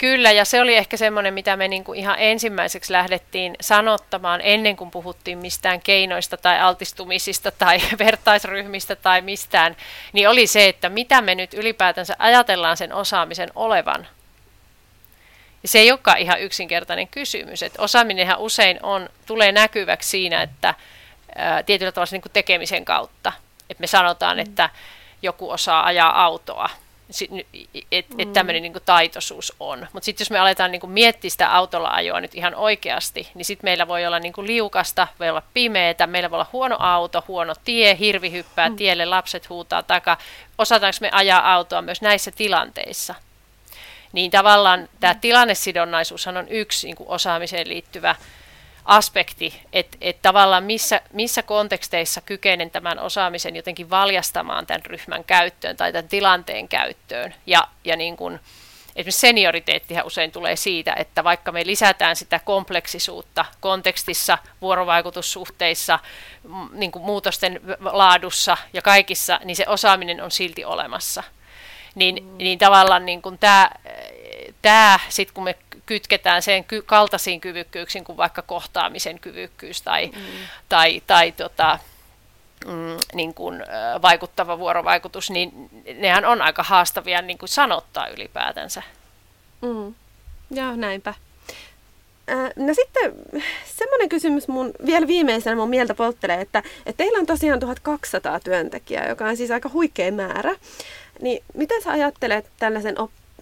Speaker 1: Kyllä, ja se oli ehkä semmoinen, mitä me niin kuin ihan ensimmäiseksi lähdettiin sanottamaan ennen kuin puhuttiin mistään keinoista tai altistumisista tai vertaisryhmistä tai mistään, niin oli se, että mitä me nyt ylipäätänsä ajatellaan sen osaamisen olevan. Ja se ei olekaan ihan yksinkertainen kysymys, että osaaminenhan usein on, tulee näkyväksi siinä, että ää, tietyllä tavalla niin kuin tekemisen kautta. Että me sanotaan, mm. että joku osaa ajaa autoa, että et tämmöinen niin taitoisuus on. Mutta sitten jos me aletaan niin kuin miettiä sitä autolla ajoa nyt ihan oikeasti, niin sitten meillä voi olla niin kuin liukasta, voi olla pimeätä, meillä voi olla huono auto, huono tie, hirvi hyppää mm. tielle, lapset huutaa taka. Osataanko me ajaa autoa myös näissä tilanteissa? Niin tavallaan tämä tilannesidonnaisuushan on yksi niin kuin osaamiseen liittyvä aspekti, että et tavallaan missä, missä konteksteissa kykenen tämän osaamisen jotenkin valjastamaan tämän ryhmän käyttöön tai tämän tilanteen käyttöön. Ja, ja niin kuin, esimerkiksi senioriteettihän usein tulee siitä, että vaikka me lisätään sitä kompleksisuutta kontekstissa, vuorovaikutussuhteissa, niin kuin muutosten laadussa ja kaikissa, niin se osaaminen on silti olemassa. Niin, mm. niin tavallaan niin kuin tämä, tämä sit kun me kytketään sen ky- kaltaisiin kyvykkyyksiin kuin vaikka kohtaamisen kyvykkyys tai, mm. tai, tai tota, mm, niin kuin, vaikuttava vuorovaikutus, niin nehän on aika haastavia niin kuin sanottaa ylipäätänsä.
Speaker 2: Mm. Joo, näinpä. No sitten semmoinen kysymys mun vielä viimeisenä mun mieltä polttelee, että, että teillä on tosiaan 1200 työntekijää, joka on siis aika huikea määrä. Niin miten sä ajattelet tällaisen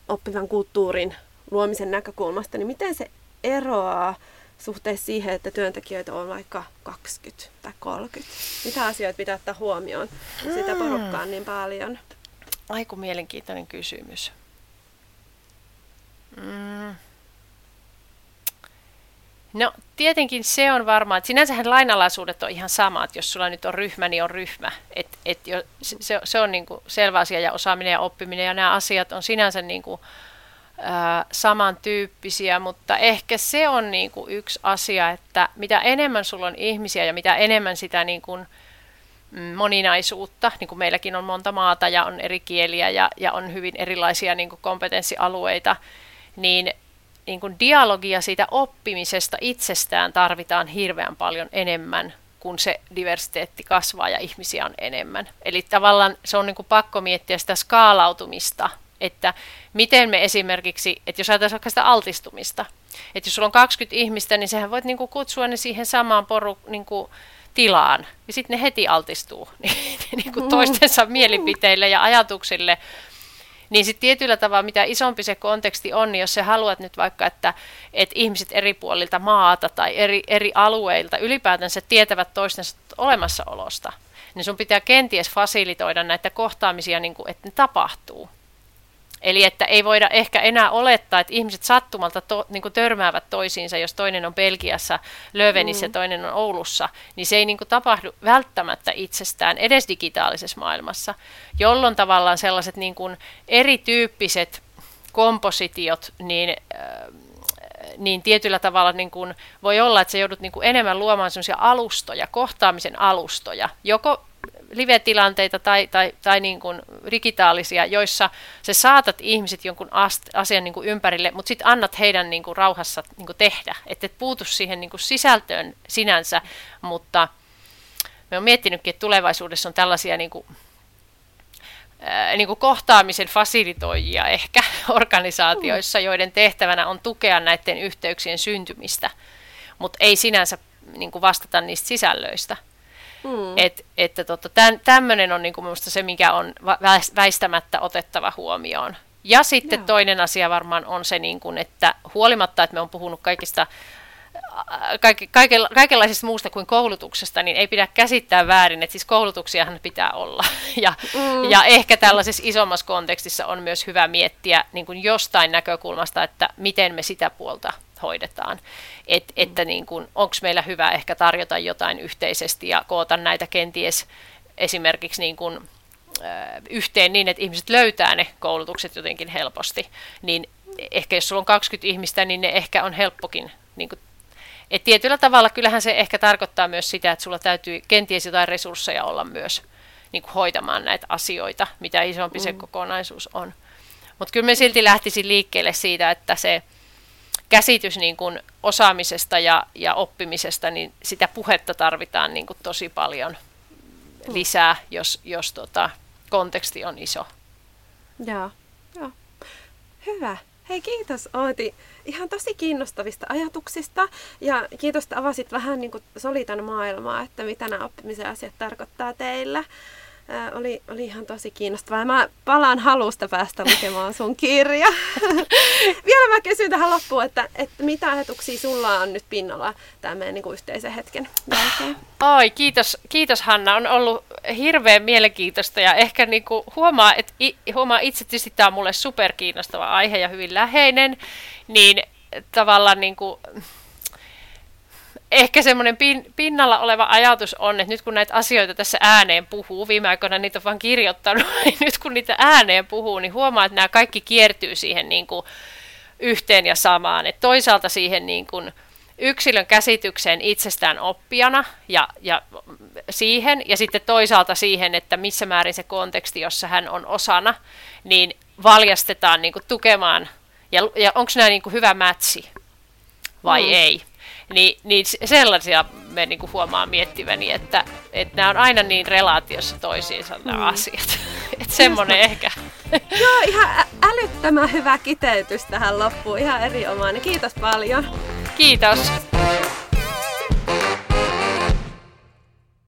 Speaker 2: oppivan kulttuurin luomisen näkökulmasta, niin miten se eroaa suhteessa siihen, että työntekijöitä on vaikka 20 tai 30? Mitä asioita pitää ottaa huomioon, kun sitä mm. porukkaa on niin paljon?
Speaker 1: Aiku mielenkiintoinen kysymys. Mm. No tietenkin se on varmaan, että sinänsähän lainalaisuudet on ihan sama, että jos sulla nyt on ryhmä, niin on ryhmä. Et, et jo, se, se on niin kuin selvä asia ja osaaminen ja oppiminen ja nämä asiat on sinänsä niin kuin, ää, samantyyppisiä, mutta ehkä se on niin kuin yksi asia, että mitä enemmän sulla on ihmisiä ja mitä enemmän sitä niin kuin, mm, moninaisuutta, niin kuin meilläkin on monta maata ja on eri kieliä ja, ja on hyvin erilaisia niin kuin kompetenssialueita, niin, niin kuin dialogia siitä oppimisesta itsestään tarvitaan hirveän paljon enemmän kun se diversiteetti kasvaa ja ihmisiä on enemmän. Eli tavallaan se on niin kuin pakko miettiä sitä skaalautumista että miten me esimerkiksi, että jos ajatellaan vaikka sitä altistumista, että jos sulla on 20 ihmistä, niin sehän voit niinku kutsua ne siihen samaan poru, niinku, tilaan, ja sitten ne heti altistuu niinku toistensa mielipiteille ja ajatuksille. Niin sitten tietyllä tavalla, mitä isompi se konteksti on, niin jos sä haluat nyt vaikka, että, että ihmiset eri puolilta maata tai eri, eri alueilta ylipäätänsä tietävät toistensa olemassaolosta, niin sun pitää kenties fasilitoida näitä kohtaamisia, niin kuin, että ne tapahtuu. Eli että ei voida ehkä enää olettaa, että ihmiset sattumalta to, niin kuin törmäävät toisiinsa, jos toinen on Belgiassa, Lövenissä mm. ja toinen on Oulussa, niin se ei niin kuin tapahdu välttämättä itsestään edes digitaalisessa maailmassa, jolloin tavallaan sellaiset niin kuin erityyppiset kompositiot, niin, äh, niin tietyllä tavalla niin kuin voi olla, että se joudut niin kuin enemmän luomaan sellaisia alustoja, kohtaamisen alustoja, joko live-tilanteita tai, tai, tai niin kuin digitaalisia, joissa sä saatat ihmiset jonkun asian niin kuin ympärille, mutta sitten annat heidän niin kuin rauhassa niin kuin tehdä, että et puutu siihen niin kuin sisältöön sinänsä, mutta me on miettinytkin, että tulevaisuudessa on tällaisia niin kuin, niin kuin kohtaamisen fasilitoijia ehkä organisaatioissa, joiden tehtävänä on tukea näiden yhteyksien syntymistä, mutta ei sinänsä niin kuin vastata niistä sisällöistä. Mm. Et, että tota, tämmöinen on niinku minusta se, mikä on väistämättä otettava huomioon. Ja sitten Joo. toinen asia varmaan on se, niin että huolimatta, että me on puhunut kaikista kaike, kaikenlaisesta muusta kuin koulutuksesta, niin ei pidä käsittää väärin, että siis koulutuksiahan pitää olla. Ja, mm. ja ehkä tällaisessa isommassa kontekstissa on myös hyvä miettiä niin kuin jostain näkökulmasta, että miten me sitä puolta hoidetaan. Et, mm. Että niin onko meillä hyvä ehkä tarjota jotain yhteisesti ja koota näitä kenties esimerkiksi niin kuin, yhteen niin, että ihmiset löytää ne koulutukset jotenkin helposti. Niin ehkä jos sulla on 20 ihmistä, niin ne ehkä on helppokin niin kuin, et tietyllä tavalla kyllähän se ehkä tarkoittaa myös sitä, että sulla täytyy kenties jotain resursseja olla myös niin kuin hoitamaan näitä asioita, mitä isompi mm. se kokonaisuus on. Mutta kyllä me silti lähtisin liikkeelle siitä, että se käsitys niin kuin osaamisesta ja, ja oppimisesta, niin sitä puhetta tarvitaan niin kuin tosi paljon lisää, jos, jos tota, konteksti on iso.
Speaker 2: Joo, joo. Hyvä. Hei kiitos Ooti ihan tosi kiinnostavista ajatuksista. Ja kiitos, että avasit vähän niin kuin solitan maailmaa, että mitä nämä oppimisen asiat tarkoittaa teillä ää, oli, oli ihan tosi kiinnostavaa. Mä palaan halusta päästä lukemaan sun kirja. Vielä mä kysyn tähän loppuun, että, että mitä ajatuksia sulla on nyt pinnalla tämän meidän niin yhteisen hetken jälkeen?
Speaker 1: Oi, kiitos, kiitos Hanna. On ollut hirveän mielenkiintoista ja ehkä niin kuin huomaa, että huomaa itse, että tämä on mulle superkiinnostava aihe ja hyvin läheinen, niin tavallaan niin kuin, ehkä semmoinen pin, pinnalla oleva ajatus on, että nyt kun näitä asioita tässä ääneen puhuu, viime aikoina niitä on vaan kirjoittanut, niin nyt kun niitä ääneen puhuu, niin huomaa, että nämä kaikki kiertyy siihen niin kuin yhteen ja samaan. Että toisaalta siihen niin kuin yksilön käsitykseen itsestään oppijana ja, ja siihen, ja sitten toisaalta siihen, että missä määrin se konteksti, jossa hän on osana, niin valjastetaan niin kuin tukemaan, ja, ja onko nämä niin kuin hyvä mätsi vai mm. ei. Niin, niin sellaisia me niin kuin huomaa miettiväni, että, että nämä on aina niin relaatiossa toisiinsa nämä mm. asiat. Että semmoinen ehkä.
Speaker 2: Joo, ihan älyttömän hyvä kiteytys tähän loppuun. Ihan erinomainen. Kiitos paljon.
Speaker 1: Kiitos.